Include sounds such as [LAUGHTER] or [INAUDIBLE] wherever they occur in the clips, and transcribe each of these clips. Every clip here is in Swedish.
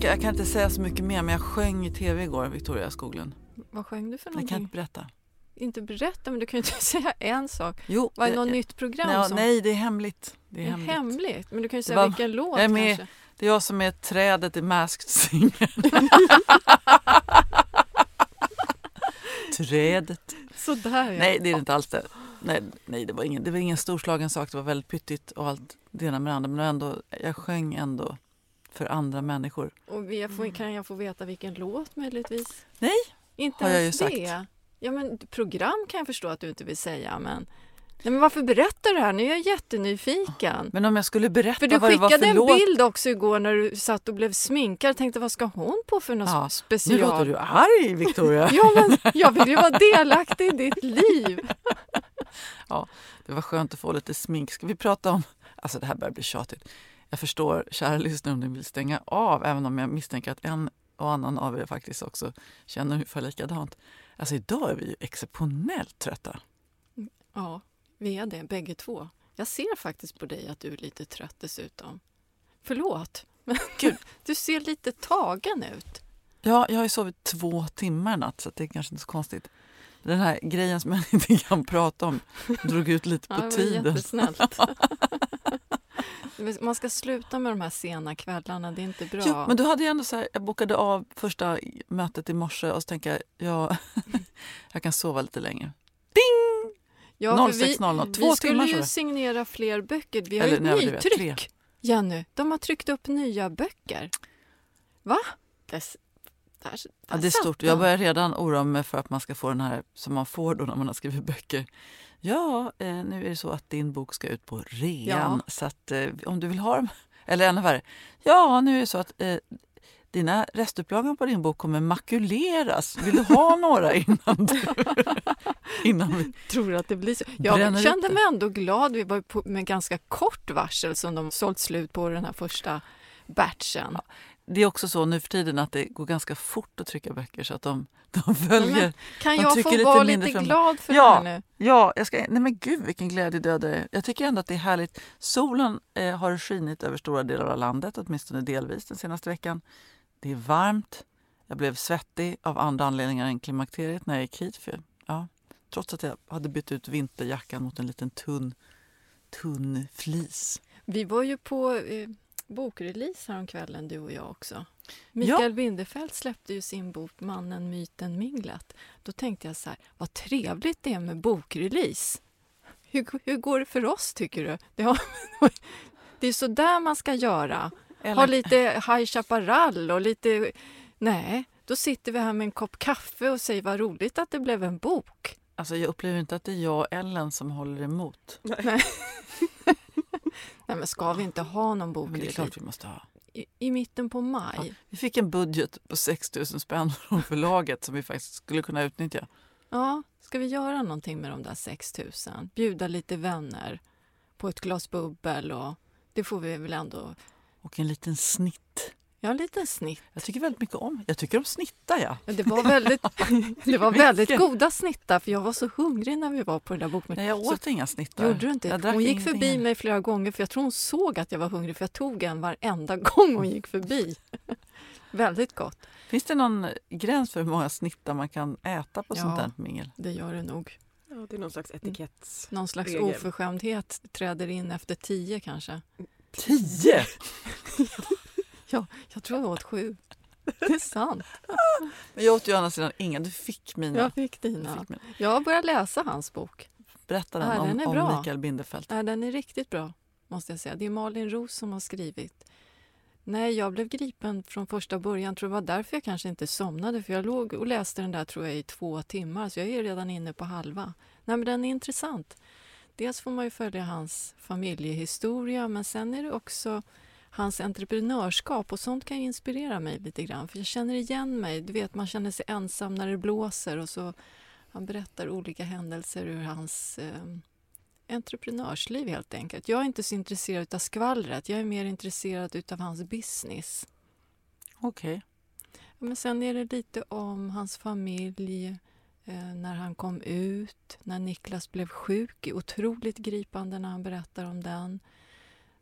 ska, jag kan inte säga så mycket mer, men jag sjöng i tv igår, Victoria Skoglund. Vad sjöng du för Jag någonting? kan inte berätta. Inte berätta, men du kan ju inte [LAUGHS] säga en sak. Jo, Var det det- något jag- nytt program? ja, som... Nej, det är hemligt. Det är, Det är hemligt. hemligt. Men du kan ju säga var- vilken låt jag är med- kanske. Det är jag som är trädet i Masked Singer. [LAUGHS] Trädet. Sådär ja. Nej, det är det inte alls det. Nej, nej det, var ingen, det var ingen storslagen sak. Det var väldigt pyttigt och allt det ena med det andra. Men ändå, jag sjöng ändå för andra människor. Och vi får, kan jag få veta vilken låt möjligtvis? Nej, Inte har jag ju sagt. det. Ja, men program kan jag förstå att du inte vill säga, men... Nej, men varför berättar du det här? Nu är jag jättenyfiken. Men om jag skulle berätta För du vad det var skickade för en låt. bild också igår när du satt och blev sminkad. Jag tänkte, vad ska hon på för något Ja, Nu special? låter du arg, Victoria. [LAUGHS] Ja, men jag vill ju vara delaktig i ditt liv. [LAUGHS] Det var skönt att få lite smink. Ska vi prata om... Alltså det här börjar bli tjatigt. Jag förstår, kära lyssnare, om ni vill stänga av, även om jag misstänker att en och annan av er faktiskt också känner ungefär likadant. Alltså idag är vi ju exceptionellt trötta. Ja, vi är det bägge två. Jag ser faktiskt på dig att du är lite trött dessutom. Förlåt, men Gud. [LAUGHS] du ser lite tagen ut. Ja, jag har ju sovit två timmar i natt, så det är kanske inte så konstigt. Den här grejen som jag [LAUGHS] inte kan prata om drog ut lite Ja, på det var tiden. jättesnällt. [LAUGHS] Man ska sluta med de här sena kvällarna, det är inte bra. Jo, men du hade ju ändå så här, jag bokade av första mötet i morse och så tänker jag, ja, [LAUGHS] jag kan sova lite längre. Ding! ja, för 06.00, två vi skulle ju signera fler böcker. Vi har Eller ju blev det? Tre. nytryck. Jenny, de har tryckt upp nya böcker. Va? Där, där, där Ja, det är stort. Jag börjar redan oroa mig för att man ska få den här som man får då när man har skrivit böcker. Ja, eh, nu är det så att din bok ska ut på rean. Så att eh, om du vill ha dem, [LAUGHS] eller ännu värre. Ja, nu är det så att eh, dina restupplagan på din bok kommer makuleras. Vill du ha [LAUGHS] några innan du, [LAUGHS] innan vi... tror att det blir så. Jag kände mig ändå glad. Vi var på, med ganska kort varsel som de sålt slut på den här första batchen. Det är också så nu för tiden att det går ganska fort att trycka böcker så att de, [LAUGHS] de följer. Men kan de jag få lite vara lite fram. glad för Ja. det här nu? Ja, jag ska, nej men gud vilken glädje det är. Jag tycker ändå att det är härligt. Solen eh, har skinit över stora delar av landet, åtminstone delvis den senaste veckan. Det är varmt. Jag blev svettig av andra anledningar än klimakteriet när jag gick hit. För, ja, trots att jag hade bytt ut vinterjackan mot en liten tunn, tunn flis. Vi var ju på eh, bokrelease häromkvällen, du och jag också. Mikael Bindefeld släppte ju sin bok Mannen, myten, minglet. Då tänkte jag så här, vad trevligt det är med bokrelease. Hur, hur går det för oss, tycker du? Det, har, [LAUGHS] det är så där man ska göra. Ha Eller, lite High Chaparral och lite... Nej, då sitter vi här med en kopp kaffe och säger vad roligt att det blev en bok. alltså, jag upplever inte att det är jag och Ellen som håller emot. Nej. [LAUGHS] [LAUGHS] Nej, men ska vi inte ha någon Men det är klart vi måste ha. I, I mitten på maj? Vi fick en budget på 6 000 spänn [LAUGHS] från förlaget som vi faktiskt skulle kunna utnyttja. Ja, ska vi göra någonting med de där 6 000? Bjuda lite vänner på ett glas bubbel och det får vi väl ändå... Och en liten snitt. Ja, en liten snitt. Jag tycker väldigt mycket om. Jag tycker om snittar ja. Ja, det var väldigt, det var väldigt goda snittar för jag var så hungrig när vi var på det där bokmässan. Nej, jag Så- åt inga snittar. Gjorde du inte? Jag drack Hon gick ingenting förbi heller. mig flera gånger för jag tror hon såg att jag var hungrig för jag tog en varenda [LAUGHS] gång hon gick förbi. Väldigt gott, Finns det någon gräns för hur många snittar man kan äta på Ja. sånt där mingel? det gör det nog. Ja, det är någon slags etikett. Någon slags Regel. oförskämdhet träder in efter tio kanske. Tio! [LAUGHS] Ja, jag tror jag åt sju. [LAUGHS] Det är sant. Men jag åt ju å andra sidan inga. Du fick mina. Jag fick dina. fick mina. Jag har börjat läsa hans bok. Berätta den, Ja, om, den om. Mikael Bindefeld. Ja, den är riktigt bra, måste jag säga. Det är Malin Roos som har skrivit. Nej, jag blev gripen från första början. tror det var därför jag kanske inte somnade. För Jag låg och läste den där tror jag i två timmar, så jag är redan inne på halva. Nej, men den är intressant. Dels får man ju följa hans familjehistoria, men sen är det också hans entreprenörskap och sånt kan inspirera mig lite grann. För jag känner igen mig. Du vet, man känner sig ensam när det blåser och så han berättar olika händelser ur hans eh, entreprenörsliv helt enkelt. Jag är inte så intresserad av skvallret, jag är mer intresserad av hans business. Okej. Men sen är det lite om hans familj, eh, när han kom ut, när Niklas blev sjuk. Otroligt gripande när han berättar om den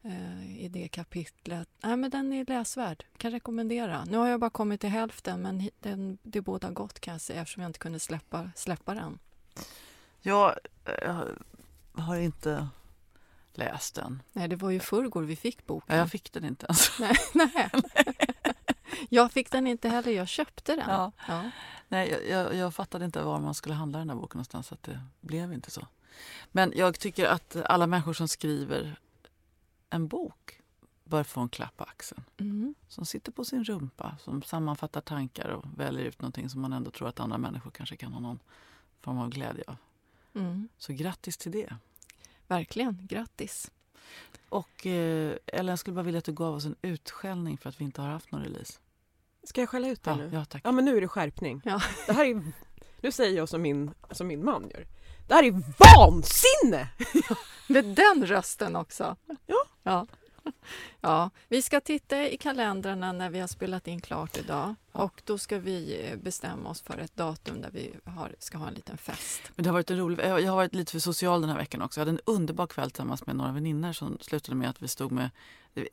eh, i det kapitlet. Nej, men den är läsvärd, kan rekommendera. Nu har jag bara kommit till hälften, men den, det båda gott kan jag säga eftersom jag inte kunde släppa, släppa den. Jag eh, har inte läst den. Nej, det var ju förrgår vi fick boken. Ja, jag fick den inte ens. Nej, [LAUGHS] nej. Jag fick den inte heller, jag köpte den. Ja. Ja. Nej, jag, jag, jag fattade inte var man skulle handla den här boken någonstans så det blev inte så. Men jag tycker att alla människor som skriver en bok bör få en klapp på axeln. Mm. Som sitter på sin rumpa, som sammanfattar tankar och väljer ut någonting som man ändå tror att andra människor kanske kan ha någon form av glädje av. Mm. Så grattis till det. Verkligen, grattis. Och eh, Ellen, jag skulle bara vilja att du gav oss en utskällning för att vi inte har haft någon release. Ska jag skälla ut dig Ja, nu? ja tack. Ja, men nu är det skärpning. Ja. Det här är, nu säger jag som min, som min man gör. Det här är vansinne! [LAUGHS] Med den rösten också. Ja. ja. [LAUGHS] Ja, vi ska titta i kalendrarna när vi har spelat in klart idag. Och då ska vi eh, bestämma oss för ett datum där vi har, ska ha en liten fest. Men det har varit en rolig, jag har varit lite för social den här veckan också. Jag hade en underbar kväll tillsammans med några vänner som slutade med att vi stod med... Vi,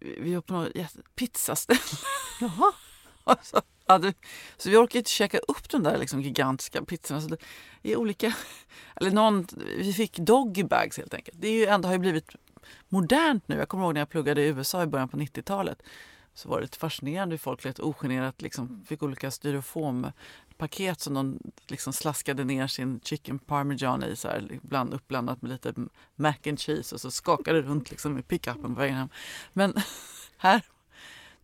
vi var på något pizzaställe. Jaha. [LAUGHS] Alltså, hade, så vi orkade inte käka upp de där liksom gigantiska pizzorna. Så alltså, det, är olika, [LAUGHS] eller någon, vi fick doggybags helt enkelt. Det är ju ändå, har ju blivit modernt nu. Jag kommer ihåg när jag pluggade i USA i början på 90-talet. Så var det lite fascinerande hur folk lät ogenerat liksom, fick olika styrofompaket som de liksom slaskade ner sin chicken parmesan i, så här, ibland uppblandat med lite mac and cheese och så skakade runt liksom, i pickupen på vägen hem. Men [LAUGHS] här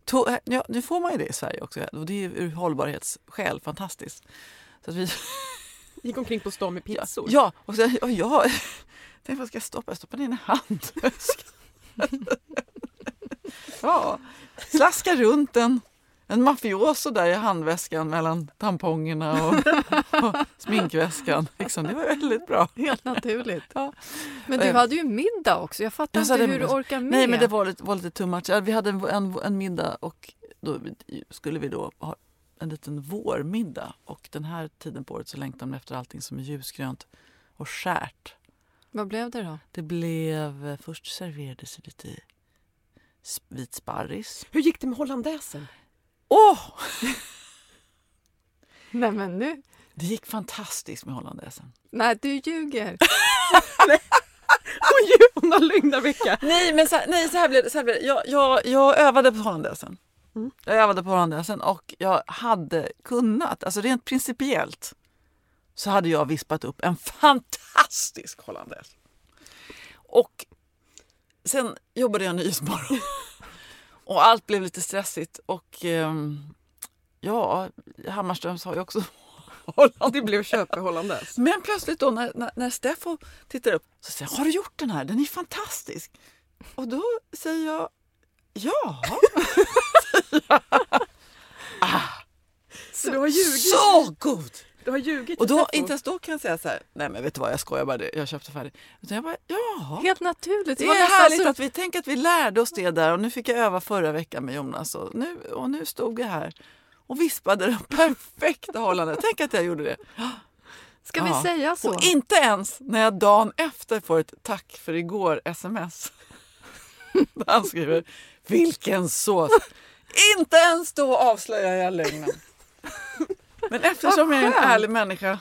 To- ja, nu får man ju det i Sverige också och det är ju ur hållbarhetsskäl fantastiskt. Så att vi, [LAUGHS] Gick omkring på stan med pizzor. ja, och, så, och jag [LAUGHS] tänkte vad ska jag stoppa? Jag stoppar in i handväskan. ja, slaska runt en, en mafioso där i handväskan mellan tampongerna och, [LAUGHS] och sminkväskan. Liksom. Det var väldigt bra. Helt naturligt. Ja. Men du Eh. hade ju middag också. Jag fattar Jag inte det- hur du orkar med. Nej, men det var lite, var lite too much. Vi hade en, en, en middag och då skulle vi då ha en liten vårmiddag. Och den här tiden på året så längtar man efter allting som är ljusgrönt och skärt. Vad blev det då? Det blev, eh, först serverades lite vit sparris. Hur gick det med hollandaisen? Åh! [LAUGHS] Nej, men nu... Det gick fantastiskt med hollandaisen. Nej, du ljuger. [LAUGHS] Hon, lju- hon har lögnarvecka. Nej, men så, nej, så här blev det. Så här blev det. Jag, jag, jag övade på hollandaisen. Mm. Jag övade på hollandaisen och jag hade kunnat, alltså rent principiellt så hade jag vispat upp en fantastisk hollandaise. Och sen jobbade jag Nyhetsmorgon [LAUGHS] och allt blev lite stressigt och ehm, ja, Hammarströms har ju också [LAUGHS] hollandaise. Det blev köpe hollandaise. Men plötsligt då när, när, när Steffo tittar upp så säger han, har du gjort den här? Den är fantastisk. Och då säger jag, ja. [LAUGHS] [LAUGHS] ah, Så du har ljugit. så god! Du har ljugit Och då, inte ens då kan jag säga så här, nej men vet du vad, jag skojar bara, det. jag köpte färdigt. Utan jag bara, ja. Helt naturligt. Det var är härligt så- att vi tänker att vi lärde oss det där och nu fick jag öva förra veckan med Jonas och nu, och nu stod jag här och vispade den perfekta hållande. Tänk att jag gjorde det. Ska vi Ja. säga så? Och inte ens när jag dagen efter får ett tack för igår sms. Där [LAUGHS] han skriver vilken sås. inte ens då avslöjar jag lögnen. Men eftersom jag är en ärlig människa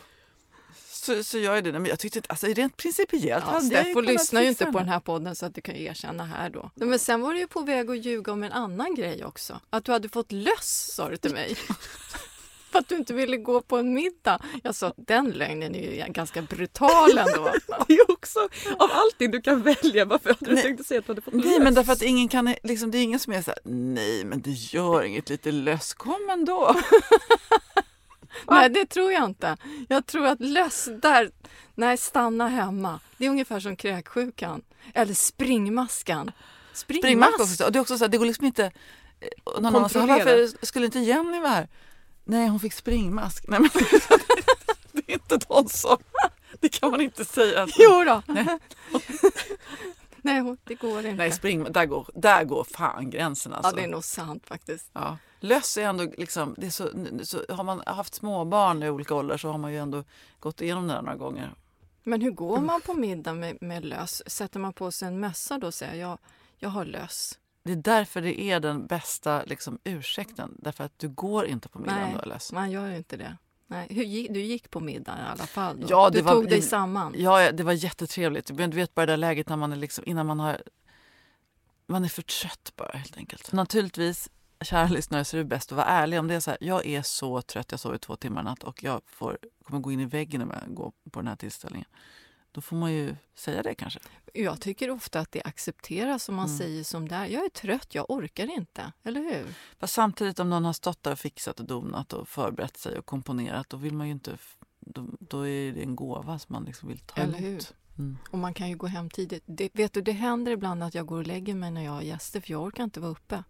så, så gör jag det. Men jag tyckte inte, alltså rent principiellt Ja, hade Steffo lyssnar ju inte på den här podden så att du kan erkänna här då. Men sen var du ju på väg att ljuga om en annan grej också. Att du hade fått löss sa du till mig. [LAUGHS] För att du inte ville gå på en middag. Jag sa att den lögnen är ju ganska brutal ändå. [LAUGHS] Det är också, av allting du kan välja, varför hade du Nej. tänkt säga att du hade fått Nej löss? men därför att ingen kan, liksom, det är ingen som är så här, nej men det gör inget, lite löss, kom ändå. [LAUGHS] Nej, det tror jag inte. Jag tror att löss där, nej stanna hemma. Det är ungefär som kräksjukan. Eller springmaskan. Springmask Springmask. Och det är också så här, det går liksom inte... eh, Någon annan sa, varför skulle inte Jenny vara här? Nej, hon fick springmask. Nej, men [LAUGHS] det är inte de som... Det kan man inte säga. Jo då. Nej. Nej, det går inte. Nej, spring, där, går, där går fan gränsen alltså. Ja, det är nog sant faktiskt. Ja. Löss är ändå liksom, det så, så, har man haft småbarn i olika åldrar så har man ju ändå gått igenom det några gånger. Men hur går man på middag med, med löss? Sätter man på sig en mössa då och säger jag, jag har löss? Det är därför det är den bästa liksom, ursäkten. Därför att du går inte på middag om Nej, du är löss. man gör ju inte det. Nej. Hur gick, du gick på middag i alla fall? Då. Ja, det du var- tog dig samman? Ja, det var jättetrevligt. Men du vet bara det där läget när man är liksom, innan man har... Man är för trött bara helt enkelt. Naturligtvis, kära lyssnare, så är det bäst att vara ärlig. Om det är så här, jag är så trött, jag sov i två timmar natt och jag får, kommer gå in i väggen om jag går på den här tillställningen. Då får man ju säga det kanske. Jag tycker ofta att det accepteras om man Mm. säger som det är. Jag är trött, jag orkar inte. Eller hur? Fast samtidigt om någon har stått där och fixat och donat och förberett sig och komponerat, då vill man ju inte... Då, då är det en gåva som man liksom vill ta Eller emot. Mm. Och man kan ju gå hem tidigt. Det, vet du, det händer ibland att jag går och lägger mig när jag har gäster för jag orkar inte vara uppe.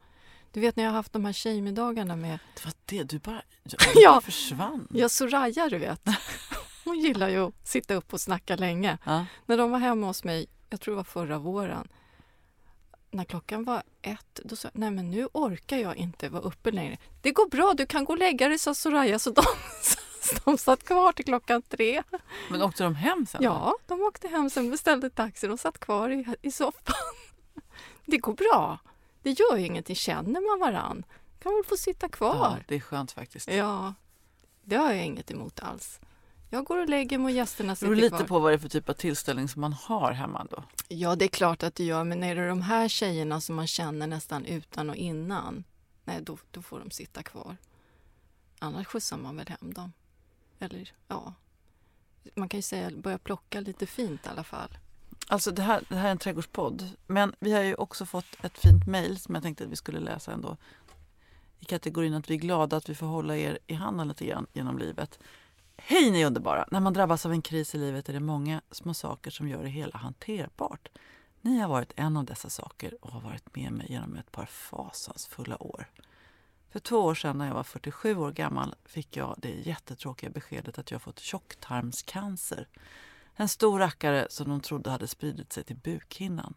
Du vet när jag har haft de här tjejmiddagarna med Det var det, du bara, [LAUGHS] du Ja. bara försvann. ja, Soraya, du vet. [LAUGHS] Hon gillar ju att sitta upp och snacka länge. Ja. När de var hemma hos mig, jag tror det var förra våren, när klockan var ett, då sa jag, nej men nu orkar jag inte vara uppe längre. Det går bra, du kan gå och lägga dig, sa Soraya. Så de, [LAUGHS] de satt kvar till klockan tre. Men åkte de hem sen? Ja, de åkte hem sen, beställde taxi, de satt kvar i, i soffan. Det går bra. Det gör ju ingenting, känner man varann kan väl få sitta Ja, kvar. det är skönt faktiskt. Ja, det har jag inget emot alls. Jag går och lägger mig och gästerna Det sitter beror lite kvar. på vad det är för typ av tillställning som man har hemma då. Ja, det är klart att det gör, men är det de här tjejerna som man känner nästan utan och innan, nej då, då får de sitta kvar. Annars skjutsar man väl hem dem. Eller ja, man kan ju säga börja plocka lite fint i alla fall. Alltså det här, det här är en trädgårdspodd. Men vi har ju också fått ett fint mejl som jag tänkte att vi skulle läsa ändå. I kategorin att vi är glada att vi får hålla er i handen lite grann genom livet. Hej ni underbara! När man drabbas av en kris i livet är det många små saker som gör det hela hanterbart. Ni har varit en av dessa saker och har varit med mig genom ett par fasansfulla år. För två år sedan när jag var 47 år gammal fick jag det jättetråkiga beskedet att jag fått tjocktarmscancer. En stor rackare som de trodde hade spridit sig till bukhinnan.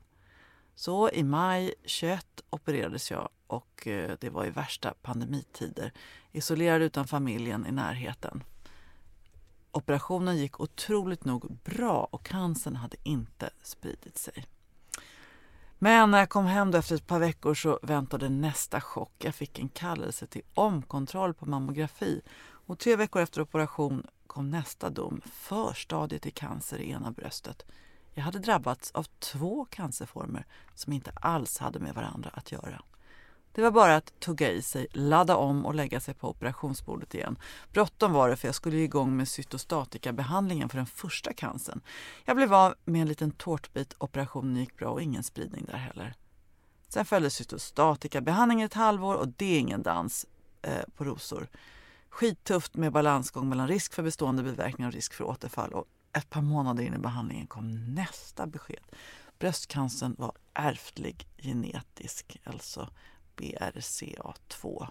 Så i maj 21 opererades jag och eh, det var i värsta pandemitider. Isolerad utan familjen i närheten. Operationen gick otroligt nog bra och cancern hade inte spridit sig. Men när jag kom hem då efter ett par veckor så väntade nästa chock. Jag fick en kallelse till omkontroll på mammografi och tre veckor efter operation kom nästa dom, förstadiet till cancer i ena bröstet. Jag hade drabbats av två cancerformer som inte alls hade med varandra att göra. Det var bara att tugga i sig, ladda om och lägga sig på operationsbordet igen. Bråttom var det för jag skulle igång med cytostatikabehandlingen för den första cancern. Jag blev av med en liten tårtbit, operationen gick bra och ingen spridning där heller. Sen följde cytostatikabehandling ett halvår och det är ingen dans eh, på rosor. Skittufft med balansgång mellan risk för bestående biverkningar och risk för återfall. Och ett par månader in i behandlingen kom nästa besked. Bröstcancern var ärftlig genetisk, alltså BRCA2.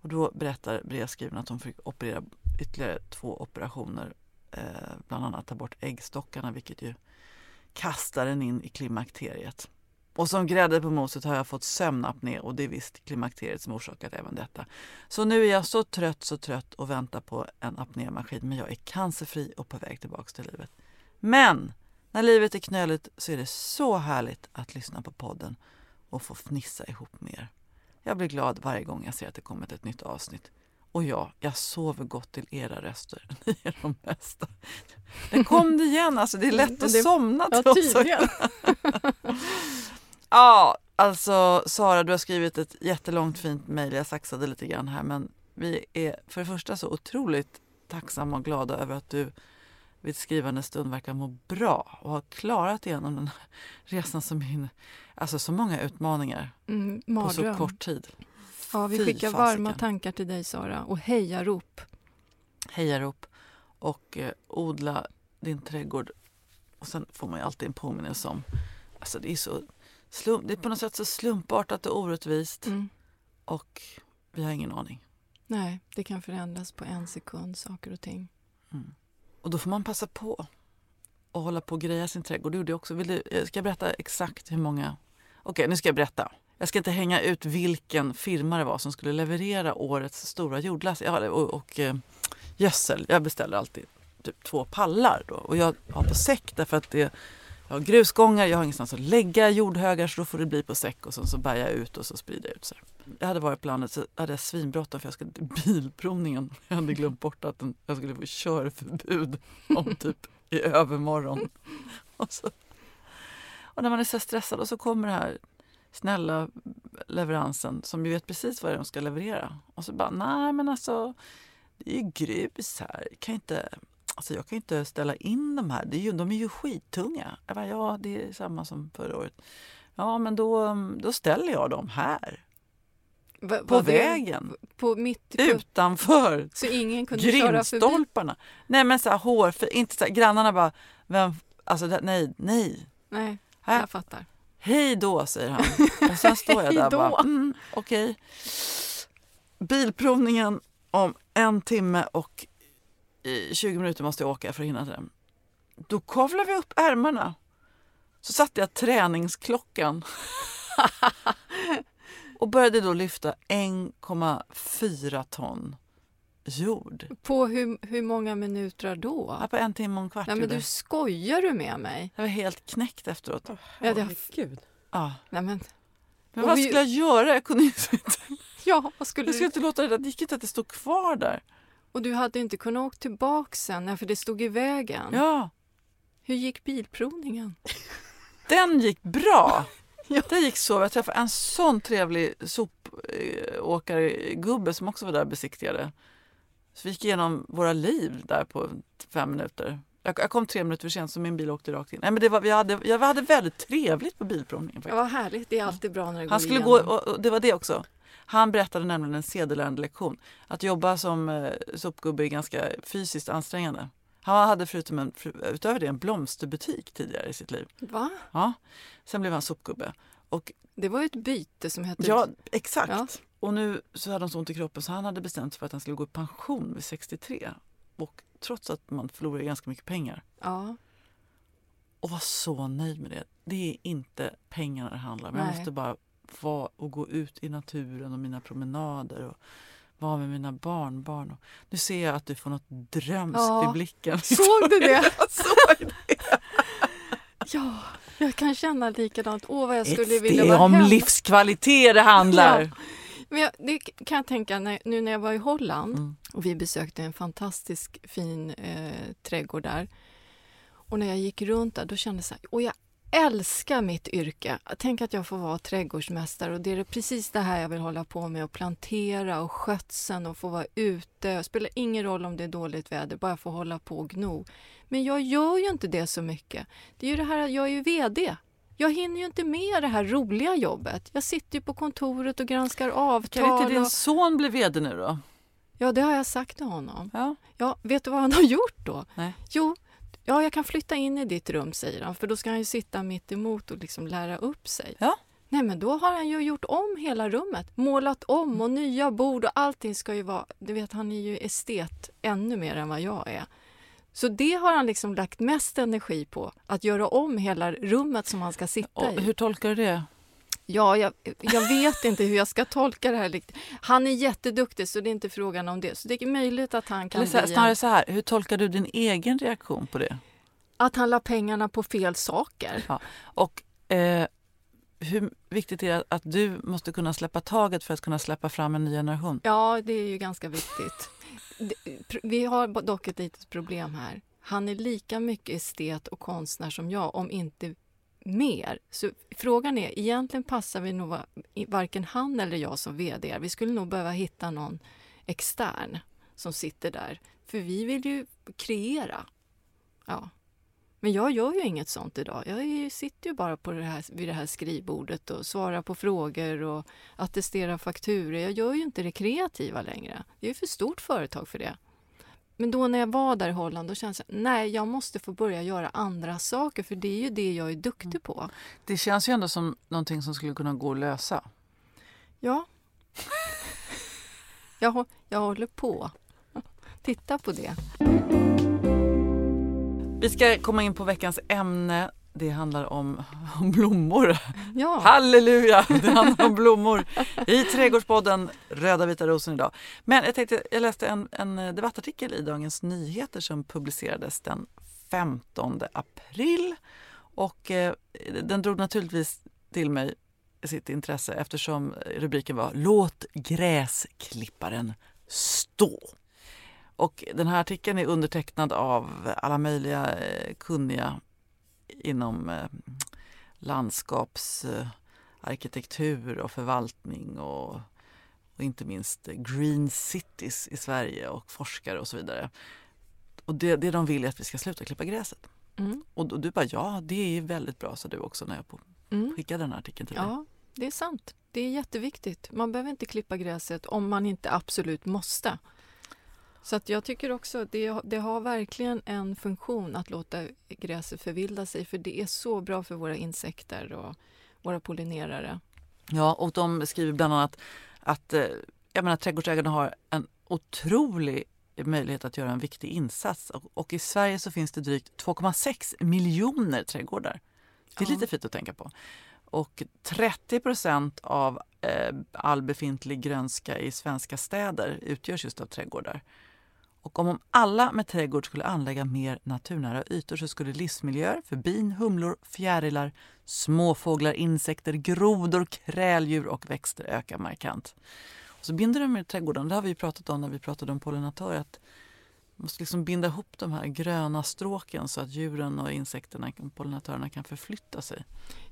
Och då berättar brevskrivaren att de fick operera ytterligare två operationer. Eh, bland annat ta bort äggstockarna vilket ju kastar den in i klimakteriet. Och som grädde på moset har jag fått sömnapné och det är visst klimakteriet som orsakat även detta. Så nu är jag så trött, så trött och väntar på en apnémaskin men jag är cancerfri och på väg tillbaks till livet. Men när livet är knöligt så är det så härligt att lyssna på podden och få fnissa ihop med er. Jag blir glad varje gång jag ser att det kommit ett nytt avsnitt. Och ja, jag sover gott till era röster. [LAUGHS] Ni är de bästa. Där kom det igen, alltså det är lätt att Det- somna Ja, till oss. [LAUGHS] Ja, alltså Sara, du har skrivit ett jättelångt fint mejl. Jag saxade lite grann här, men vi är för det första så otroligt tacksamma och glada över att du vid skrivande stund verkar må bra och har klarat igenom den här resan som är alltså så många utmaningar Mm, på så kort tid. Ja, vi Fy skickar fasiken. varma tankar till dig Sara och hejarop. Hejarop och eh, odla din trädgård. Och sen får man ju alltid en påminnelse om, alltså det är så slump, det är på något sätt så slumpartat och orättvist Mm. och vi har ingen aning. Nej, det kan förändras på en sekund, saker och ting. Och då får man passa på och hålla på och greja sin trädgård. Det gjorde jag också. Vill du, jag ska berätta exakt hur många... Okej, nu ska jag berätta. Jag ska inte hänga ut vilken firma det var som skulle leverera årets stora jordlass ja, och, och eh, gödsel. Jag beställer alltid typ två pallar då. Och jag har på säck därför att det, jag har grusgångar, jag har ingenstans att lägga jordhögar så då får det bli på säck och sen så bär jag ut och så sprider jag ut. Så. Jag hade varit på landet så hade jag svinbråttom för jag skulle till bilprovningen. Jag hade glömt bort att jag skulle få körförbud om typ i övermorgon. Och, så, och när man är så stressad och så kommer det här snälla leveransen som ju vet precis vad de ska leverera. Och så bara, nej men alltså det är ju grus här. Kan inte, alltså jag kan ju inte ställa in de här. Det är ju, de är ju skittunga. Jag bara, ja det är samma som förra året. Ja men då, då ställer jag dem här. Va, På det vägen. På mitt Utanför Så ingen kunde grindstolparna. Nej men så här hårfint. Inte så här, grannarna bara, vem, alltså det, nej, nej. Nej, Här. jag fattar. Hej då, säger han. [LAUGHS] Och sen står jag där och bara, mm, okej. Bilprovningen om en timme och i 20 minuter måste jag åka för att hinna till den. Då kavlar vi upp ärmarna. Så satte jag träningsklockan. [LAUGHS] och började då lyfta 1,4 ton jord. På hur, hur många minuter då? Ja, på en timme och en kvart. Nej, men du skojar du med mig? Jag var helt knäckt efteråt. Åh, Ja, det- herregud. Ja. Nej, men, Men vad vi- skulle jag göra? Jag kunde inte, ja, vad skulle jag skulle du... inte låta det där. Det gick inte att det stod kvar där. Och du hade inte kunnat åka tillbaka sen, för det stod i vägen. Ja, Hur gick bilprovningen? [LAUGHS] den gick bra. [LAUGHS] Ja. Det gick så. Jag träffade en sån trevlig sopåkargubbe som också var där och besiktigade. Så vi gick igenom våra liv där på fem minuter. Jag, jag kom tre minuter för sent så min bil åkte rakt in. Nej, men det var, vi, hade, jag hade väldigt trevligt på bilprovningen. Ja, Faktiskt. vad härligt, det är alltid bra när det Han går skulle gå, igenom. och, och det var det också. Han berättade nämligen en sedelärande lektion. Att jobba som eh, sopgubbe är ganska fysiskt ansträngande. Han hade förutom en, utöver det en blomsterbutik tidigare i sitt liv. Va? Ja. Sen blev han sopgubbe. Och Det var ju ett byte som hette... ja, exakt. Ja. Och nu så hade han så ont i kroppen så han hade bestämt sig för att han skulle gå i pension vid 63. Och trots att man förlorar ganska mycket pengar. Ja. Och var så nöjd med det. Det är inte pengarna det handlar om. Nej. måste bara vara och gå ut i naturen och mina promenader och vara med mina barnbarn. Och nu ser jag att du får något drömskt Ja. i blicken. [LAUGHS] Såg du det? [LAUGHS] Jag såg det. Ja, jag kan känna likadant. Åh, vad jag skulle Det vilja är vara om hemma. livskvalitet det handlar. Ja. Men jag, det kan jag tänka när, nu när jag var i Holland Mm. och vi besökte en fantastisk fin eh, trädgård där. Och när jag gick runt där då kände jag så här, och jag älskar mitt yrke. Tänk att jag får vara trädgårdsmästare och det är precis det här jag vill hålla på med. Att plantera och skötseln och få vara ute. Det spelar ingen roll om det är dåligt väder, bara få hålla på och gno. Men jag gör ju inte det så mycket. Det är ju det här, jag är ju VD. Jag hinner ju inte med det här roliga jobbet. Jag sitter ju på kontoret och granskar avtal. Kan inte din och... son bli vd nu då? Ja, det har jag sagt till honom. Ja. Ja, vet du vad han har gjort då? Nej. Jo, ja, jag kan flytta in i ditt rum, säger han, för då ska han ju sitta mitt emot och liksom lära upp sig. Ja. Nej, men då har han ju gjort om hela rummet, målat om och nya bord och allting ska ju vara... Du vet, han är ju estet ännu mer än vad jag är. Så det har han liksom lagt mest energi på, att göra om hela rummet som han ska sitta Och i. hur tolkar du det? Ja, jag, jag vet inte hur jag ska tolka det här. riktigt. Han är jätteduktig, så det är inte frågan om det. Så det är möjligt att han kan Eller så bli en, snarare så här, hur tolkar du din egen reaktion på det? att han la pengarna på fel saker. Och eh, hur viktigt är det att du måste kunna släppa taget för att kunna släppa fram en ny generation? Ja, det är ju ganska viktigt. Vi har dock ett litet problem här. Han är lika mycket estet och konstnär som jag, om inte mer. Så frågan är, egentligen passar vi nog varken han eller jag som VD. Vi skulle nog behöva hitta någon extern som sitter där. För vi vill ju kreera. Ja. Men jag gör ju inget sånt idag. Jag sitter ju bara på det här, vid det här skrivbordet och svarar på frågor och attesterar fakturer. Jag gör ju inte det kreativa längre. Det är ju för stort företag för det. Men då när jag var där i Holland då kände jag nej, jag måste få börja göra andra saker för det är ju det jag är duktig på. Det känns ju ändå som någonting som skulle kunna gå att lösa. Ja. [LAUGHS] jag, jag håller på. Titta på det. Vi ska komma in på veckans ämne. Det handlar om, [LAUGHS] om blommor. Ja. Halleluja! Det handlar om blommor i Trädgårdspodden Röda vita rosen idag. Men jag tänkte, jag läste en, en debattartikel i Dagens Nyheter som publicerades den 15 april och eh, den drog naturligtvis till mig sitt intresse eftersom rubriken var Låt gräsklipparen stå. Och den här artikeln är undertecknad av alla möjliga eh, kunniga inom eh, landskapsarkitektur och förvaltning och, och inte minst green cities i Sverige och forskare och så vidare. Och det, det de vill är att vi ska sluta klippa gräset. Mm. Och, och, du bara ja, det är väldigt bra sa du också när jag på, mm. skickade den här artikeln till dig. Ja, det är sant. Det är jätteviktigt. Man behöver inte klippa gräset om man inte absolut måste. Så att jag tycker också att det, det har verkligen en funktion att låta gräset förvilda sig för det är så bra för våra insekter och våra pollinerare. Ja, och de skriver bland annat att eh, jag menar, trädgårdsägarna har en otrolig möjlighet att göra en viktig insats. Och, och i Sverige så finns det drygt 2,6 miljoner trädgårdar. Det är ja. lite fint att tänka på. Och 30 procent av eh, all befintlig grönska i svenska städer utgörs just av trädgårdar. Och om alla med trädgård skulle anlägga mer naturnära ytor så skulle livsmiljöer för bin, humlor, fjärilar, småfåglar, insekter, grodor, kräldjur och växter öka markant. Och så binder de med trädgården, det har vi pratat om när vi pratade om pollinatörer, att måste liksom binda ihop de här gröna stråken så att djuren och insekterna, pollinatörerna kan förflytta sig.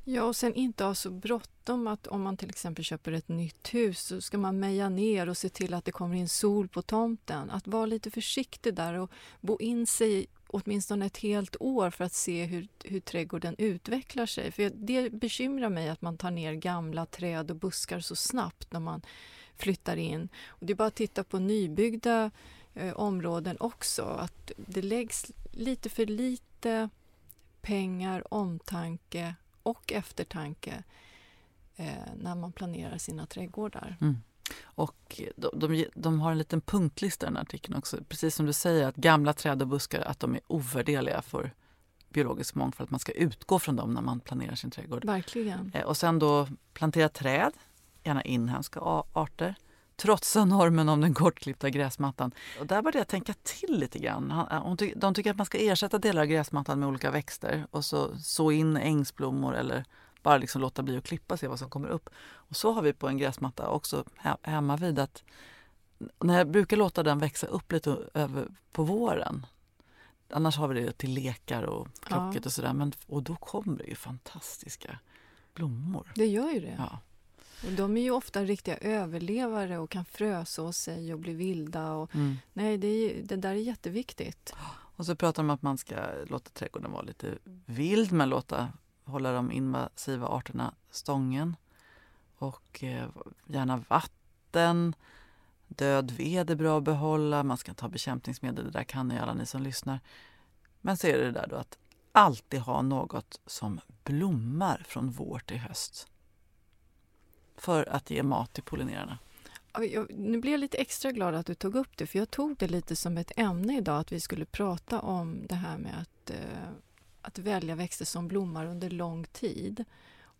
Ja, och sen inte ha så bråttom att om man till exempel köper ett nytt hus så ska man meja ner och se till att det kommer in sol på tomten. Att vara lite försiktig där och bo in sig åtminstone ett helt år för att se hur, hur trädgården utvecklar sig. För det bekymrar mig att man tar ner gamla träd och buskar så snabbt när man flyttar in. Och det är bara att titta på nybyggda eh, områden också, att det läggs lite för lite pengar, omtanke och eftertanke eh, när man planerar sina trädgårdar. Mm. Och de, de, de, har en liten punktlista i den här artikeln också. Precis som du säger att gamla träd och buskar att de är ovärderliga för biologisk mångfald. Man ska utgå från dem när man planerar sin trädgård. Verkligen. Eh, och sen då plantera träd, gärna inhemska arter. Trotsa normen om den kortklippta gräsmattan. Och där började jag tänka till lite grann. De tycker att man ska ersätta delar av gräsmattan med olika växter och så så in ängsblommor eller bara liksom låta bli att klippa och se vad som kommer upp. Och så har vi på en gräsmatta också hemma vid att när jag brukar låta den växa upp lite över på våren. Annars har vi det till lekar och klockor ja. och sådär. och då kommer det ju fantastiska blommor. Det gör ju det. Ja. Och de är ju ofta riktiga överlevare och kan fröså sig och bli vilda. Och, mm. Nej, det, är, det där är jätteviktigt. Och så pratar de om att man ska låta trädgården vara lite vild men låta hålla de invasiva arterna stången. Och eh, gärna vatten. Död ved är bra att behålla. Man ska ta bekämpningsmedel. Det där kan ni alla ni som lyssnar. Men så är det där då att alltid ha något som blommar från vår till höst för att ge mat till pollinerarna. nu blir jag lite extra glad att du tog upp det, för jag tog det lite som ett ämne idag, att vi skulle prata om det här med att, eh, att välja växter som blommar under lång tid.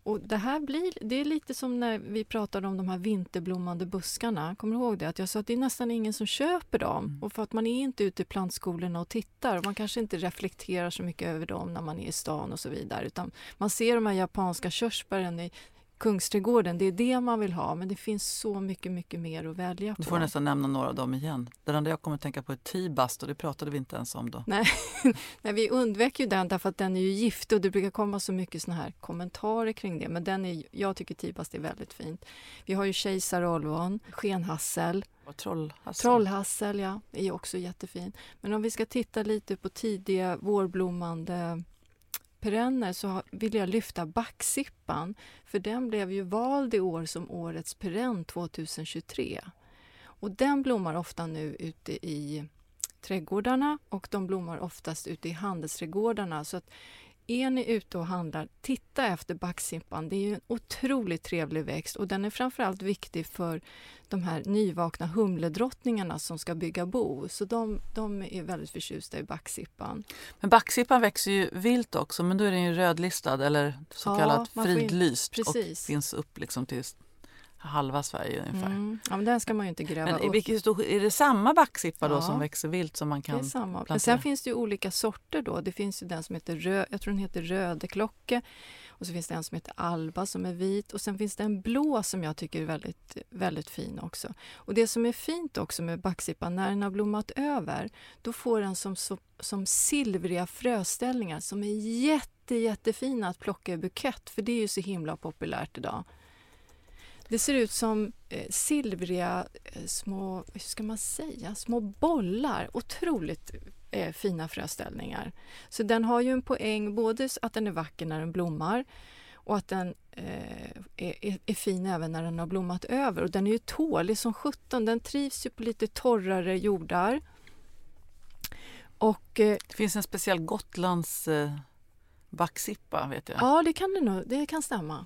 Och det här blir, det är lite som när vi pratade om de här vinterblommande buskarna. Kommer du ihåg det? Att jag sa att det är nästan ingen som köper dem. Mm. Och för att man är inte ute i plantskolorna och tittar. Och man kanske inte reflekterar så mycket över dem när man är i stan och så vidare. Utan man ser de här japanska körsbären i Kungsträdgården, det är det man vill ha. Men det finns så mycket, mycket mer att välja på. Du får nästan nämna några av dem igen. Den enda jag kommer att tänka på är Tibast och det pratade vi inte ens om då. Nej, [LAUGHS] Nej vi undvek ju den därför att den är ju giftig och det brukar komma så mycket såna här kommentarer kring det. Men den är, jag tycker Tibast är väldigt fint. Vi har ju kejsarolvon, skenhassel, Och Trollhassel. trollhassel, ja, är också jättefin. Men om vi ska titta lite på tidiga vårblommande perenner så vill jag lyfta backsippan för den blev ju vald i år som årets perenn 2023. Och den blommar ofta nu ute i trädgårdarna och de blommar oftast ute i handelsträdgårdarna. Så att är ni ute och handlar, titta efter backsippan. Det är ju en otroligt trevlig växt och den är framförallt viktig för de här nyvakna humledrottningarna som ska bygga bo. Så de, de är väldigt förtjusta i backsippan. Men backsippan växer ju vilt också men då är den ju rödlistad eller så kallat in- fridlyst precis. och finns upp liksom till halva Sverige ungefär. Mm. Ja, men den ska man ju inte gräva Men upp. vilket är det samma backsippa då Ja. som växer vilt som man Det är kan samma. Men plantera? sen finns det ju olika sorter då. Det finns ju den som heter röd, jag tror den heter rödeklocke. Och så finns det en som heter alba som är vit och sen finns det en blå som jag tycker är väldigt, väldigt fin också. Och det som är fint också med backsippan, när den har blommat över, då får den som, som, som silvriga fröställningar som är jätte, jättefina att plocka i bukett, för det är ju så himla populärt idag. Det ser ut som eh, silvriga eh, små, hur ska man säga, små bollar. Otroligt eh, fina fröställningar. Så den har ju en poäng både att den är vacker när den blommar och att den eh, är, är, är fin även när den har blommat över. Och den är ju tålig som sjutton. Den trivs ju på lite torrare jordar. Och eh, Det finns en speciell Gotlands eh, backsippa vet jag. Ja, det kan det nog. Det kan stämma.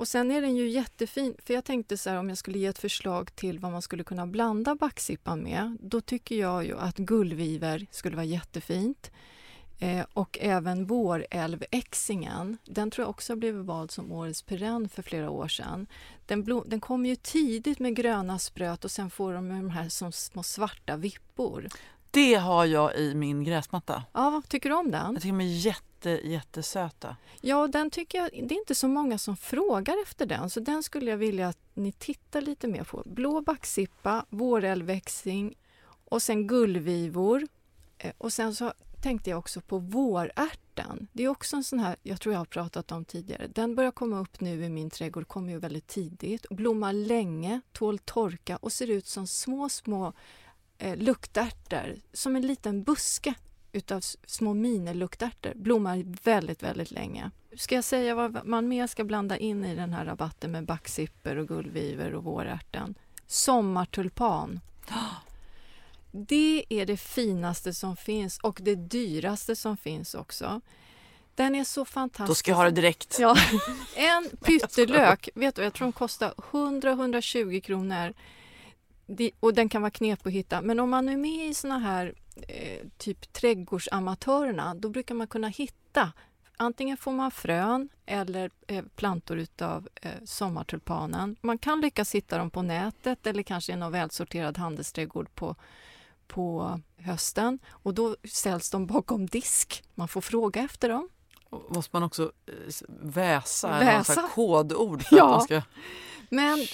Och sen är den ju jättefin. För jag tänkte så här om jag skulle ge ett förslag till vad man skulle kunna blanda backsippan med. Då tycker jag ju att gullviver skulle vara jättefint. Eh, och även vårälväxingen. Den tror jag också blev vald som årets perenn för flera år sedan. Den, blom, den kommer ju tidigt med gröna spröt och sen får de de här som små svarta vippor. Det har jag i min gräsmatta. Ja, tycker du om den? Jag tycker de är jätte, jättesöta. Ja, den tycker jag, det är inte så många som frågar efter den, så den skulle jag vilja att ni tittar lite mer på. Blå backsippa, vårälväxing och sen gullvivor. Eh, och sen så tänkte jag också på vårärtan. Det är också en sån här, jag tror jag har pratat om tidigare. Den börjar komma upp nu i min trädgård, kommer ju väldigt tidigt. Blommar länge, tål torka och ser ut som små, små eh, luktärtor. Som en liten buske utav små minilluktärtor. Blommar väldigt, väldigt länge. Ska jag säga vad man mer ska blanda in i den här rabatten med backsipper och gullviver och vårärtan? Sommartulpan. Det är det finaste som finns och det dyraste som finns också. Den är så fantastisk. Då ska jag ha det direkt. Ja, [LAUGHS] en pyttelök, vet du, jag tror den kostar 100-120 kronor. Det- Och den kan vara knepig att hitta. Men om man är med i såna här eh, typ trädgårdsamatörerna, då brukar man kunna hitta Antingen får man frön eller eh, plantor utav eh, sommartulpanen. Man kan lyckas hitta dem på nätet eller kanske i någon välsorterad handelsträdgård på, på hösten. Och då säljs de bakom disk. Man får fråga efter dem. Måste man också väsa, eller någon sån här Väsa? kodord för Ja. att man ska... Men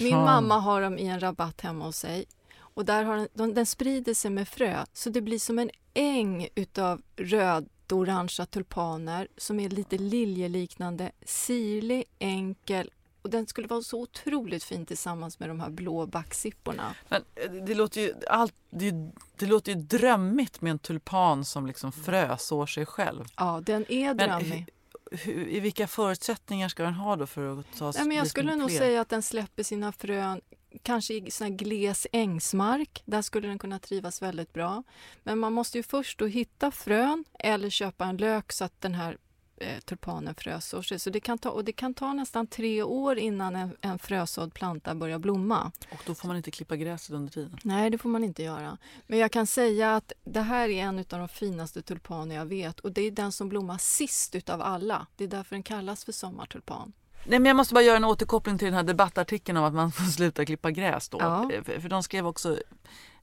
Min mamma har dem i en rabatt hemma hos sig. Och där har den, de, den sprider sig med frö, så det blir som en äng utav röd-orangea tulpaner som är lite liljeliknande, sirlig, enkel och den skulle vara så otroligt fin tillsammans med de här blå backsipporna. Men eh, det låter ju, allt, det, det låter ju drömmigt med en tulpan som liksom frösår sig själv. Ja, den är Men drömmig. Hur, I vilka förutsättningar ska den ha då för att ta Nej, men jag skulle nog säga att den släpper sina frön kanske i sån här gles ängsmark. Där skulle den kunna trivas väldigt bra. Men man måste ju först då hitta frön eller köpa en lök så att den här eh, tulpanen frösår sig. Så det kan ta, och det kan ta nästan tre år innan en, en frösådd planta börjar blomma. Och då får man inte klippa gräset under tiden. Nej, det får man inte göra. Men jag kan säga att det här är en av de finaste tulpaner jag vet och det är den som blommar sist utav alla. Det är därför den kallas för sommartulpan. Nej, men jag måste bara göra en återkoppling till den här debattartikeln om att man får sluta klippa gräs då. Ja. Eh, För, de skrev också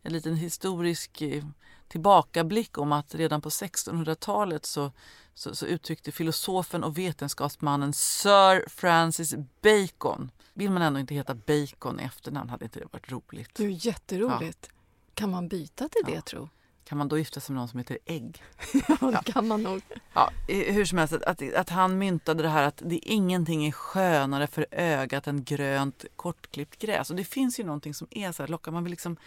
en liten historisk eh, tillbakablick om att redan på 1600-talet så, så, så uttryckte filosofen och vetenskapsmannen Sir Francis Bacon vill man ändå inte heta Bacon i efternamn hade inte det varit roligt. Det är jätteroligt. Kan man byta till det Ja. tro? Kan man då gifta sig med någon som heter Ägg? [LAUGHS] Ja, det kan man nog. Ja, hur som helst, att, att, han myntade det här att det ingenting är skönare för ögat än grönt kortklippt gräs. Och det finns ju någonting som är så här lockande. Man vill liksom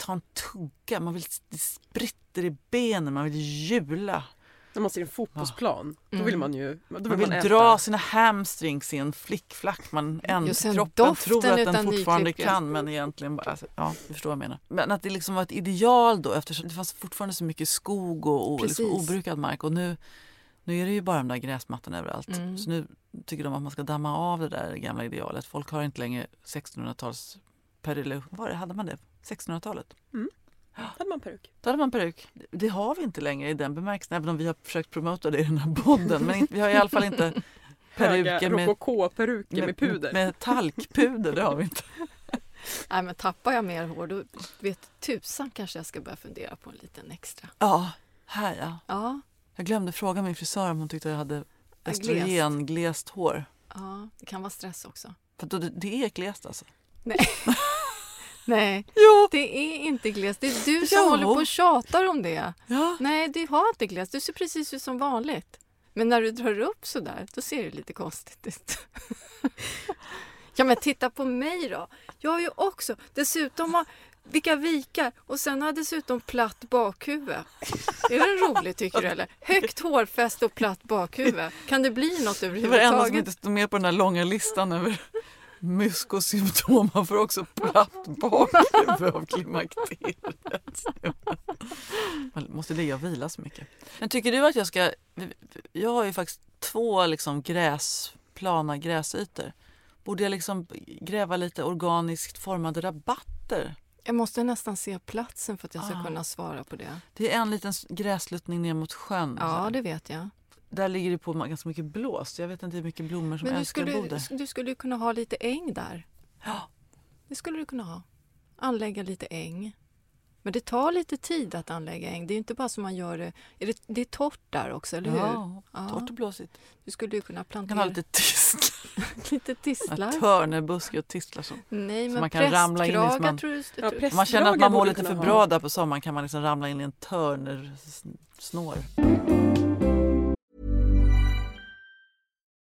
ta en tugga, man vill det spritter i benen, man vill hjula. När man ser en fotbollsplan, då vill man ju då vill Man vill äta. dra sina hamstrings i en flickflack. Man Just sen kroppen tror att den fortfarande nyklippt gräs. kan men egentligen bara... Alltså, ja, du förstår vad jag menar. Men att det liksom var ett ideal då eftersom det fanns fortfarande så mycket skog och, och liksom obrukad mark. Och nu, nu är det ju bara de där gräsmattorna överallt. Mm. Så nu tycker de att man ska damma av det där gamla idealet. Folk har inte längre 1600-tals Vad var det? Hade man det? 1600-talet? hade man peruk. Då hade man peruk. Det har vi inte längre i den bemärkelsen, även om vi har försökt promota det i den här podden. Men vi har i alla fall inte [LAUGHS] peruker med, rokoko-peruker med, puder. med talkpuder. Det har vi inte. [LAUGHS] Nej, men tappar jag mer hår då vet tusan kanske jag ska börja fundera på en liten extra. Ja, här ja. Ja, Jag glömde fråga min frisör om hon tyckte jag hade östrogenglest hår. ja, det kan vara stress också. För då, det, det är glest alltså. Nej, [LAUGHS] Jo! det är inte glest. Det är du som Jo. håller på och tjatar om det. Ja. Nej, du har inte glest. Du ser precis ut som vanligt. Men när du drar upp så där, då ser det lite konstigt ut. [LAUGHS] ja, men titta på mig då. Jag har ju också, dessutom har, vilka vikar och sen har jag dessutom platt bakhuvud. Är det roligt tycker du eller? Högt hårfäste och platt bakhuvud. Kan det bli något Det var enda som överhuvudtaget? inte stod med på den här långa listan över myskosymptom. Man får också platt bakhuvud av klimakteriet. Man måste ligga och vila så mycket. Men tycker du att jag ska... Jag har ju faktiskt två liksom gräs, plana gräsytor. Borde jag liksom gräva lite organiskt formade rabatter? Jag måste nästan se platsen för att jag ska Ah. kunna svara på det. Det är en liten gräsluttning ner mot sjön. Ja, det vet jag. Där ligger det på ganska mycket blås. Jag vet inte hur mycket blommor som Men du älskar skulle, där. du skulle ju kunna ha lite äng där. Ja. Det skulle du kunna ha. Anlägga lite äng. Men det tar lite tid att anlägga äng. Det är ju inte bara som man gör det. Är det, det är torrt där också, eller hur? Ja, Ja. torrt och blåsigt. Du skulle ju kunna Man plantera kan ha lite tistlar. [LAUGHS] lite tistlar. Törnebuske och tistlar. Så. Nej, men man kan ramla in i som man- tror du... Ja, tror- Om man känner att man mår lite för bra ha. där på sommaren kan man liksom ramla in i en törnersnår.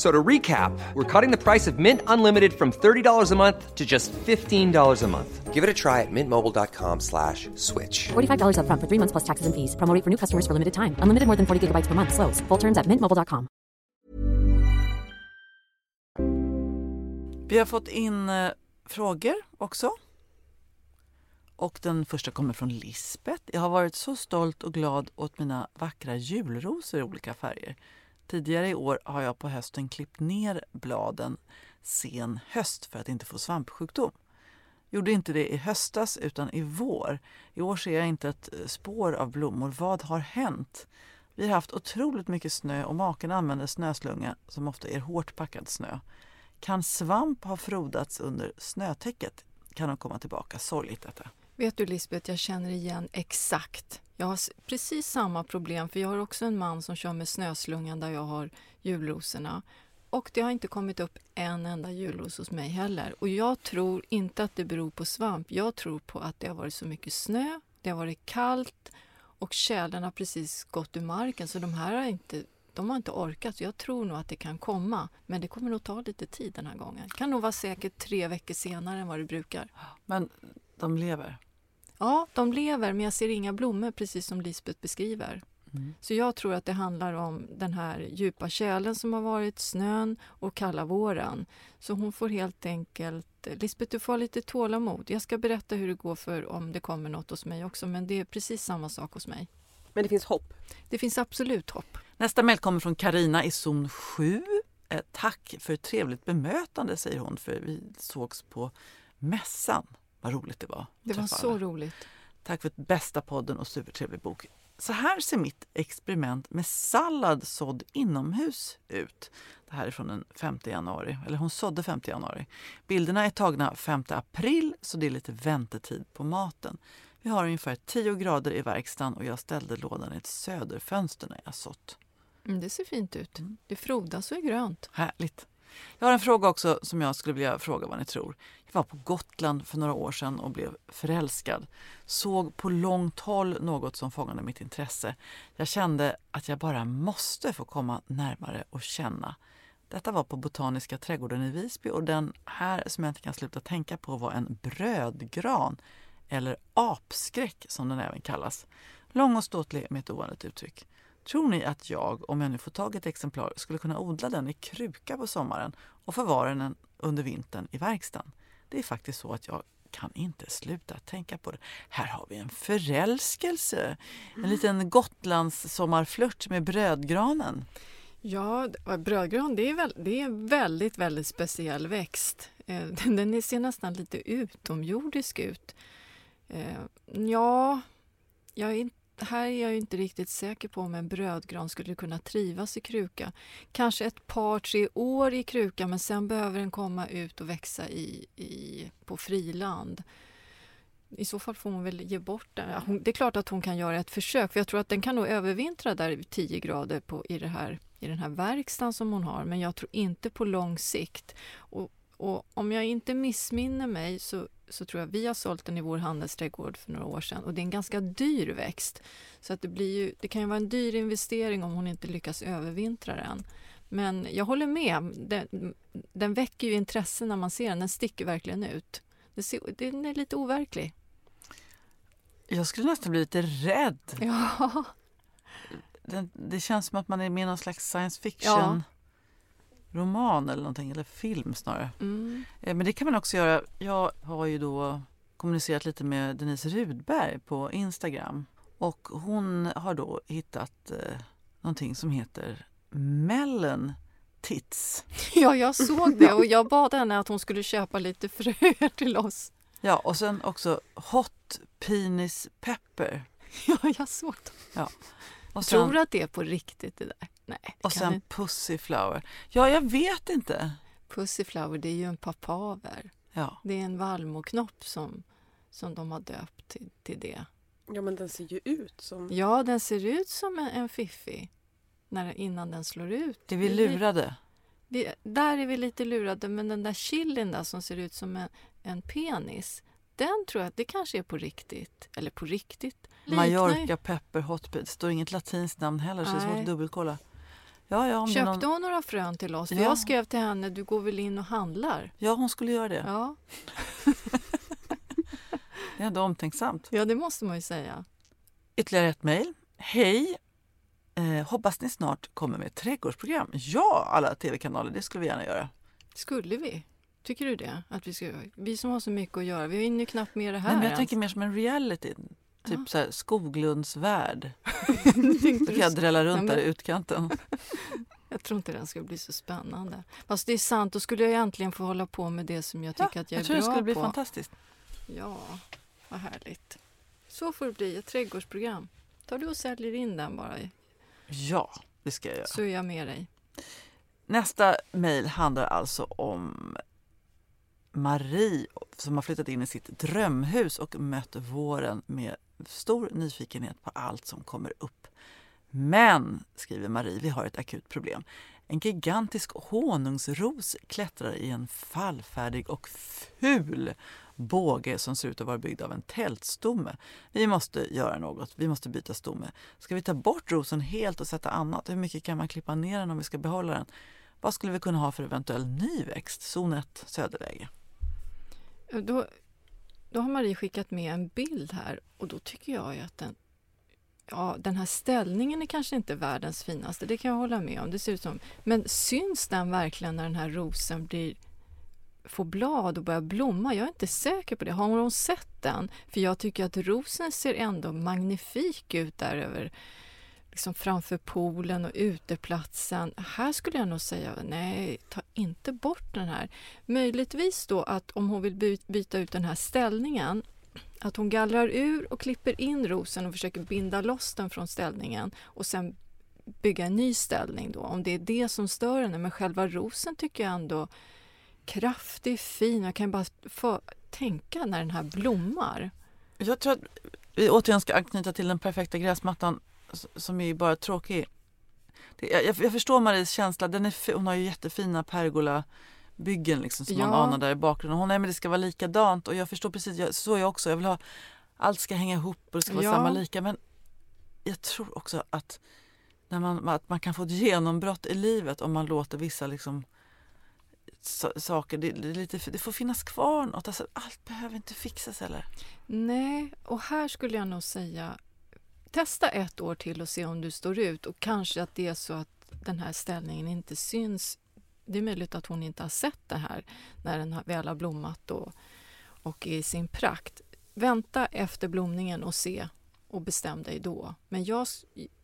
So to recap, we're cutting the price of Mint Unlimited from $30 a month to just $15 a month. Give it a try at mintmobile.com slash switch. $45 upfront for three months plus taxes and fees. Promo for new customers for limited time. Unlimited more than 40 gigabytes per month. Slows. Full terms at mintmobile.com. Vi har fått in eh, frågor också. Och den första kommer från Lisbeth. Jag har varit så stolt och glad åt mina vackra julrosor i olika färger. Tidigare i år har jag på hösten klippt ner bladen sen höst för att inte få svampsjukdom. Gjorde inte det i höstas utan i vår. I år ser jag inte ett eh, spår av blommor. Vad har hänt? Vi har haft otroligt mycket snö och maken använder snöslunga som ofta är hårt packad snö. Kan svamp ha frodats under snötäcket? Kan de komma tillbaka? Sorgligt detta. Vet du Lisbeth, jag känner igen exakt. Jag har precis samma problem för jag har också en man som kör med snöslungan där jag har julrosorna. Och det har inte kommit upp en enda julros hos mig heller. Och jag tror inte att det beror på svamp. Jag tror på att det har varit så mycket snö, det har varit kallt och tjälen har precis gått ur marken så de här har inte de har inte orkat. Så jag tror nog att det kan komma, men det kommer nog ta lite tid den här gången. Det kan nog vara säkert tre veckor senare än vad det brukar. Men de lever. Ja, de lever, men jag ser inga blommor precis som Lisbeth beskriver. Mm. Så jag tror att det handlar om den här djupa tjälen som har varit, snön och kalla våren. Så hon får helt enkelt... Lisbeth, du får ha lite tålamod. Jag ska berätta hur det går för om det kommer något hos mig också, men det är precis samma sak hos mig. Men det finns hopp. Det finns absolut hopp. Nästa mejl kommer från Karina i zon 7. Eh, tack för ett trevligt bemötande, säger hon, för vi sågs på mässan. Vad roligt det var. Det var så alla. roligt. Tack för bästa podden och supertrevlig bok. Så här ser mitt experiment med sallad sådd inomhus ut. Det här är från den 5 januari, eller hon sådde 5 januari. Bilderna är tagna 5 april så det är lite väntetid på maten. Vi har ungefär 10 grader i verkstaden och jag ställde lådan i ett söderfönster när jag sått. Mm, det ser fint ut. Mm. Det frodas och är grönt. Härligt. Jag har en fråga också som jag skulle vilja fråga vad ni tror. Jag var på Gotland för några år sedan och blev förälskad. Såg på långt håll något som fångade mitt intresse. Jag kände att jag bara måste få komma närmare och känna. Detta var på Botaniska trädgården i Visby och den här som jag inte kan sluta tänka på var en brödgran eller apskräck som den även kallas. Lång och ståtlig med ett ovanligt uttryck. Tror ni att jag, om jag nu får tag i ett exemplar, skulle kunna odla den i kruka på sommaren och förvara den under vintern i verkstaden? Det är faktiskt så att jag kan inte sluta tänka på det. Här har vi en förälskelse. En liten Gotlands sommarflört med brödgranen. Ja, brödgran det är, väl, det är en väldigt, väldigt speciell växt. Eh, [LAUGHS] Den den ser nästan lite utomjordisk ut. Eh, Ja, jag är inte, här är jag ju inte riktigt säker på om en brödgran skulle kunna trivas i kruka. Kanske ett par, tre år i kruka men sen behöver den komma ut och växa i, i, på friland. I så fall får hon väl ge bort den. Det är klart att hon kan göra ett försök för jag tror att den kan nog övervintra där 10 grader på, i, det här, i den här verkstaden som hon har men jag tror inte på lång sikt. Och, och om jag inte missminner mig så, så tror jag vi har sålt den i vår handelsträdgård för några år sedan och det är en ganska dyr växt. Så att det, blir ju, det kan ju vara en dyr investering om hon inte lyckas övervintra den. Men jag håller med, den, den väcker ju intresse när man ser den, den sticker verkligen ut. Det ser, den är lite overklig. Jag skulle nästan bli lite rädd. Ja, Den, det känns som att man är med i någon slags science fiction Ja. Roman eller någonting, eller film snarare. mm. Eh, Men det kan man också göra. Jag har ju då kommunicerat lite med Denise Rudberg på Instagram. Och hon har då hittat eh, någonting som heter Melon Tits. [LAUGHS] ja jag såg det och jag bad henne att hon skulle köpa lite fröer till oss. Ja, och sen också Hot Penis Pepper. [LAUGHS] Ja, jag såg det. Och Tror sen, du att det är på riktigt det där? Nej, och sen inte. Pussy Flower. Ja, jag vet inte. Pussyflower, det är ju en papaver. Ja, Det är en vallmoknopp som, som de har döpt till, till det. Ja men den ser ju ut som... Ja, den ser ut som en, en fiffi när, innan den slår ut. är vi Det- lurade? Vi, där är vi lite lurade, men den där chilin där som ser ut som en, en penis, den tror jag att det kanske är på riktigt. Eller på riktigt. Liknar Mallorca Pepper Hot Peas. Det står inget latinskt namn heller så det är svårt att dubbelkolla. Ja, ja, Köpte någon... hon några frön till oss? Ja. jag skrev till henne, du går väl in och handlar? ja, hon skulle göra det. Ja, [LAUGHS] Det är ändå omtänksamt. ja det måste man ju säga. Ytterligare ett mejl. Hej! Eh, hoppas ni snart kommer med ett trädgårdsprogram. Ja, alla tv-kanaler, det skulle vi gärna göra. Skulle vi? Tycker du det? Att vi, ska, vi som har så mycket att göra, vi hinner ju knappt med det här Nej, men jag ens. tänker mer som en reality. Typ Ja. så här, Skoglunds värld. Då [LAUGHS] kan jag drälla runt där i utkanten. [LAUGHS] Jag tror inte den skulle bli så spännande. Fast det är sant, då skulle jag äntligen få hålla på med det som jag tycker att jag, jag tror är det bra skulle bli på. fantastiskt. Ja, vad härligt. Så får det bli, ett trädgårdsprogram. Tar du och säljer in den bara, Ja, det ska jag göra. så är jag med dig. Nästa mejl handlar alltså om Marie som har flyttat in i sitt drömhus och mött våren med stor nyfikenhet på allt som kommer upp. Men, skriver Marie, vi har ett akut problem. En gigantisk honungsros klättrar i en fallfärdig och ful båge som ser ut att vara byggd av en tältstomme. Vi måste göra något. Vi måste byta stomme. Ska vi ta bort rosen helt och sätta annat? Hur mycket kan man klippa ner den om vi ska behålla den? Vad skulle vi kunna ha för eventuell ny växt? Zon 1, söderläge. Då, då har Marie skickat med en bild här och då tycker jag ju att den, ja, den här ställningen är kanske inte världens finaste, det kan jag hålla med om. Det ser ut som, men syns den verkligen när den här rosen blir får blad och börjar blomma? Jag är inte säker på det. Har hon sett den? För jag tycker att rosen ser ändå magnifik ut där över liksom framför poolen och uteplatsen. Här skulle jag nog säga nej, ta inte bort den här. Möjligtvis då att om hon vill byta ut den här ställningen att hon gallrar ur och klipper in rosen och försöker binda loss den från ställningen och sen bygga en ny ställning då, om det är det som stör henne. Men själva rosen tycker jag ändå kraftig, fin. Jag kan bara få tänka när den här blommar. Jag tror att vi återigen ska anknyta till den perfekta gräsmattan som är bara tråkig. Det, jag, jag förstår Maries känsla. Den är, hon har ju jättefina pergola-byggen liksom, som man Ja. anar där i bakgrunden. Hon är men det ska vara likadant och jag förstår precis, jag, så är jag också. Jag vill ha, allt ska hänga ihop och det ska vara Ja. samma lika. Men jag tror också att, när man, att man kan få ett genombrott i livet om man låter vissa liksom, sa- saker, det, det, lite, det får finnas kvar något. Alltså, allt behöver inte fixas heller. Nej, och här skulle jag nog säga testa ett år till och se om du står ut och kanske att det är så att den här ställningen inte syns. Det är möjligt att hon inte har sett det här när den väl har blommat och, och är i sin prakt. Vänta efter blomningen och se och bestäm dig då. Men jag,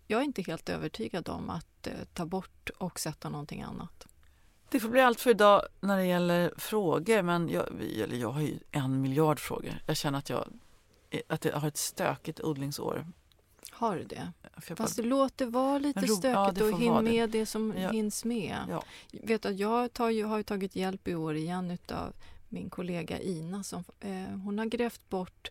jag är inte helt övertygad om att eh, ta bort och sätta någonting annat. Det får bli allt för idag när det gäller frågor. Men jag, eller jag har ju en miljard frågor. Jag känner att jag, att jag har ett stökigt odlingsår. Har du det? Jag Fast bara- låt det vara lite ro- stökigt ja, och hinn vara det. med det som Ja. hinns med. ja. Vet du, jag tar ju, har ju tagit hjälp i år igen utav min kollega Ina. Som, eh, hon har grävt bort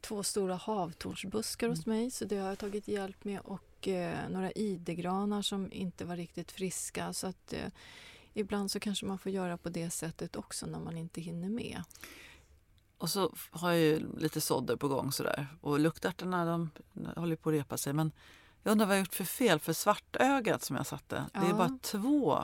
två stora havtornsbuskar hos Mm. mig så det har jag tagit hjälp med och eh, några idegranar som inte var riktigt friska. Så att eh, ibland så kanske man får göra på det sättet också när man inte hinner med. Och så har jag ju lite sådder på gång sådär. Och luktärtorna de håller på att repa sig. Men jag undrar vad jag gjort för fel. För svartögat som jag satte, det är Ja. bara två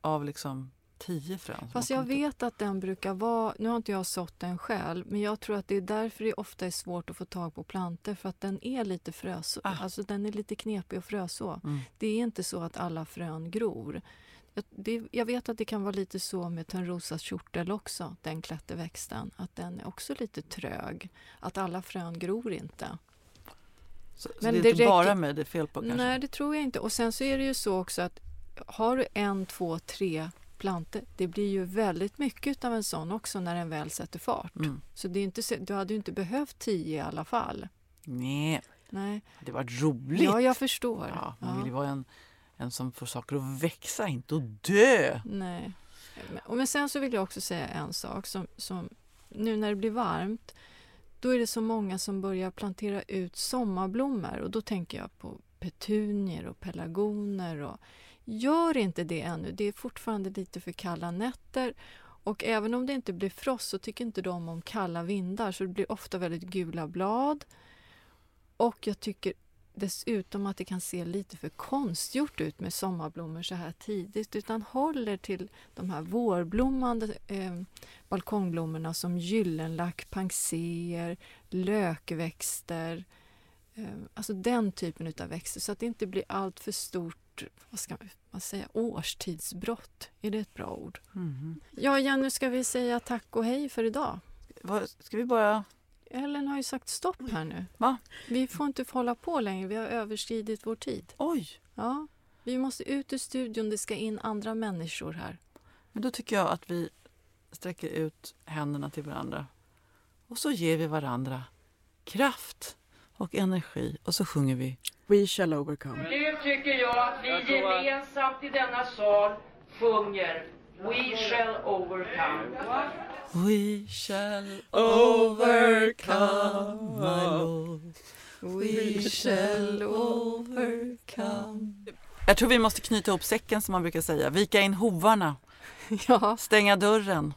av liksom tio frön. Fast jag vet att den brukar vara, nu har inte jag sått den själv, men jag tror att det är därför det ofta är svårt att få tag på plantor för att den är lite fröså. Ah. Alltså den är lite knepig att fröså. Mm. Det är inte så att alla frön gror. Jag, det, jag vet att det kan vara lite så med Törnrosas kjortel också, den klätterväxten. Att den är också lite trög. Att alla frön gror inte. Så, så Men det är det inte bara räcker- mig det är fel på kanske? Nej, det tror jag inte. Och sen så är det ju så också att har du en, två, tre plantor, det blir ju väldigt mycket av en sån också när den väl sätter fart. Mm. Så det är inte, du hade ju inte behövt tio i alla fall. Nej, Nej. det var roligt. Ja, jag förstår. Ja, man vill ju vara en, en som får saker att växa, inte att dö. Nej. Men- Men sen så vill jag också säga en sak. Som, som, nu när det blir varmt, då är det så många som börjar plantera ut sommarblommor. Och då tänker jag på petunier och pelargoner. Och, gör inte det ännu. Det är fortfarande lite för kalla nätter. Och även om det inte blir frost så tycker inte de om kalla vindar. Så det blir ofta väldigt gula blad. Och jag tycker dessutom att det kan se lite för konstgjort ut med sommarblommor så här tidigt utan håller till de här vårblommande eh, balkongblommorna som gyllenlack, panser, lökväxter. Eh, alltså den typen av växter så att det inte blir allt för stort vad ska man säga, årstidsbrott. Är det ett bra ord? Mhm. Ja, Jenny, ska vi säga tack och hej för idag? Ska vi bara... Ellen har ju sagt stopp här nu. Va? Vi får inte hålla på längre, vi har överskridit vår tid. Oj! Ja, vi måste ut ur studion, det ska in andra människor här. Men då tycker jag att vi sträcker ut händerna till varandra och så ger vi varandra kraft och energi och så sjunger vi We shall overcome. Nu tycker jag att vi gemensamt i denna sal sjunger We shall overcome. We shall overcome, my Lord. We shall overcome. Jag tror vi måste knyta ihop säcken som man brukar säga. Vika in hovarna, [LAUGHS] Ja, stänga dörren,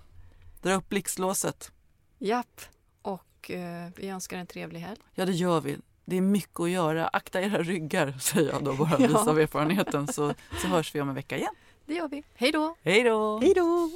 dra upp blixtlåset. japp. Och eh, vi önskar en trevlig helg. Ja, det gör vi. Det är mycket att göra. Akta era ryggar, säger jag då bara vis [LAUGHS] Ja. av erfarenheten. Så, så hörs vi om en vecka igen. Det gör vi. Hej då! Hej då! Hej då!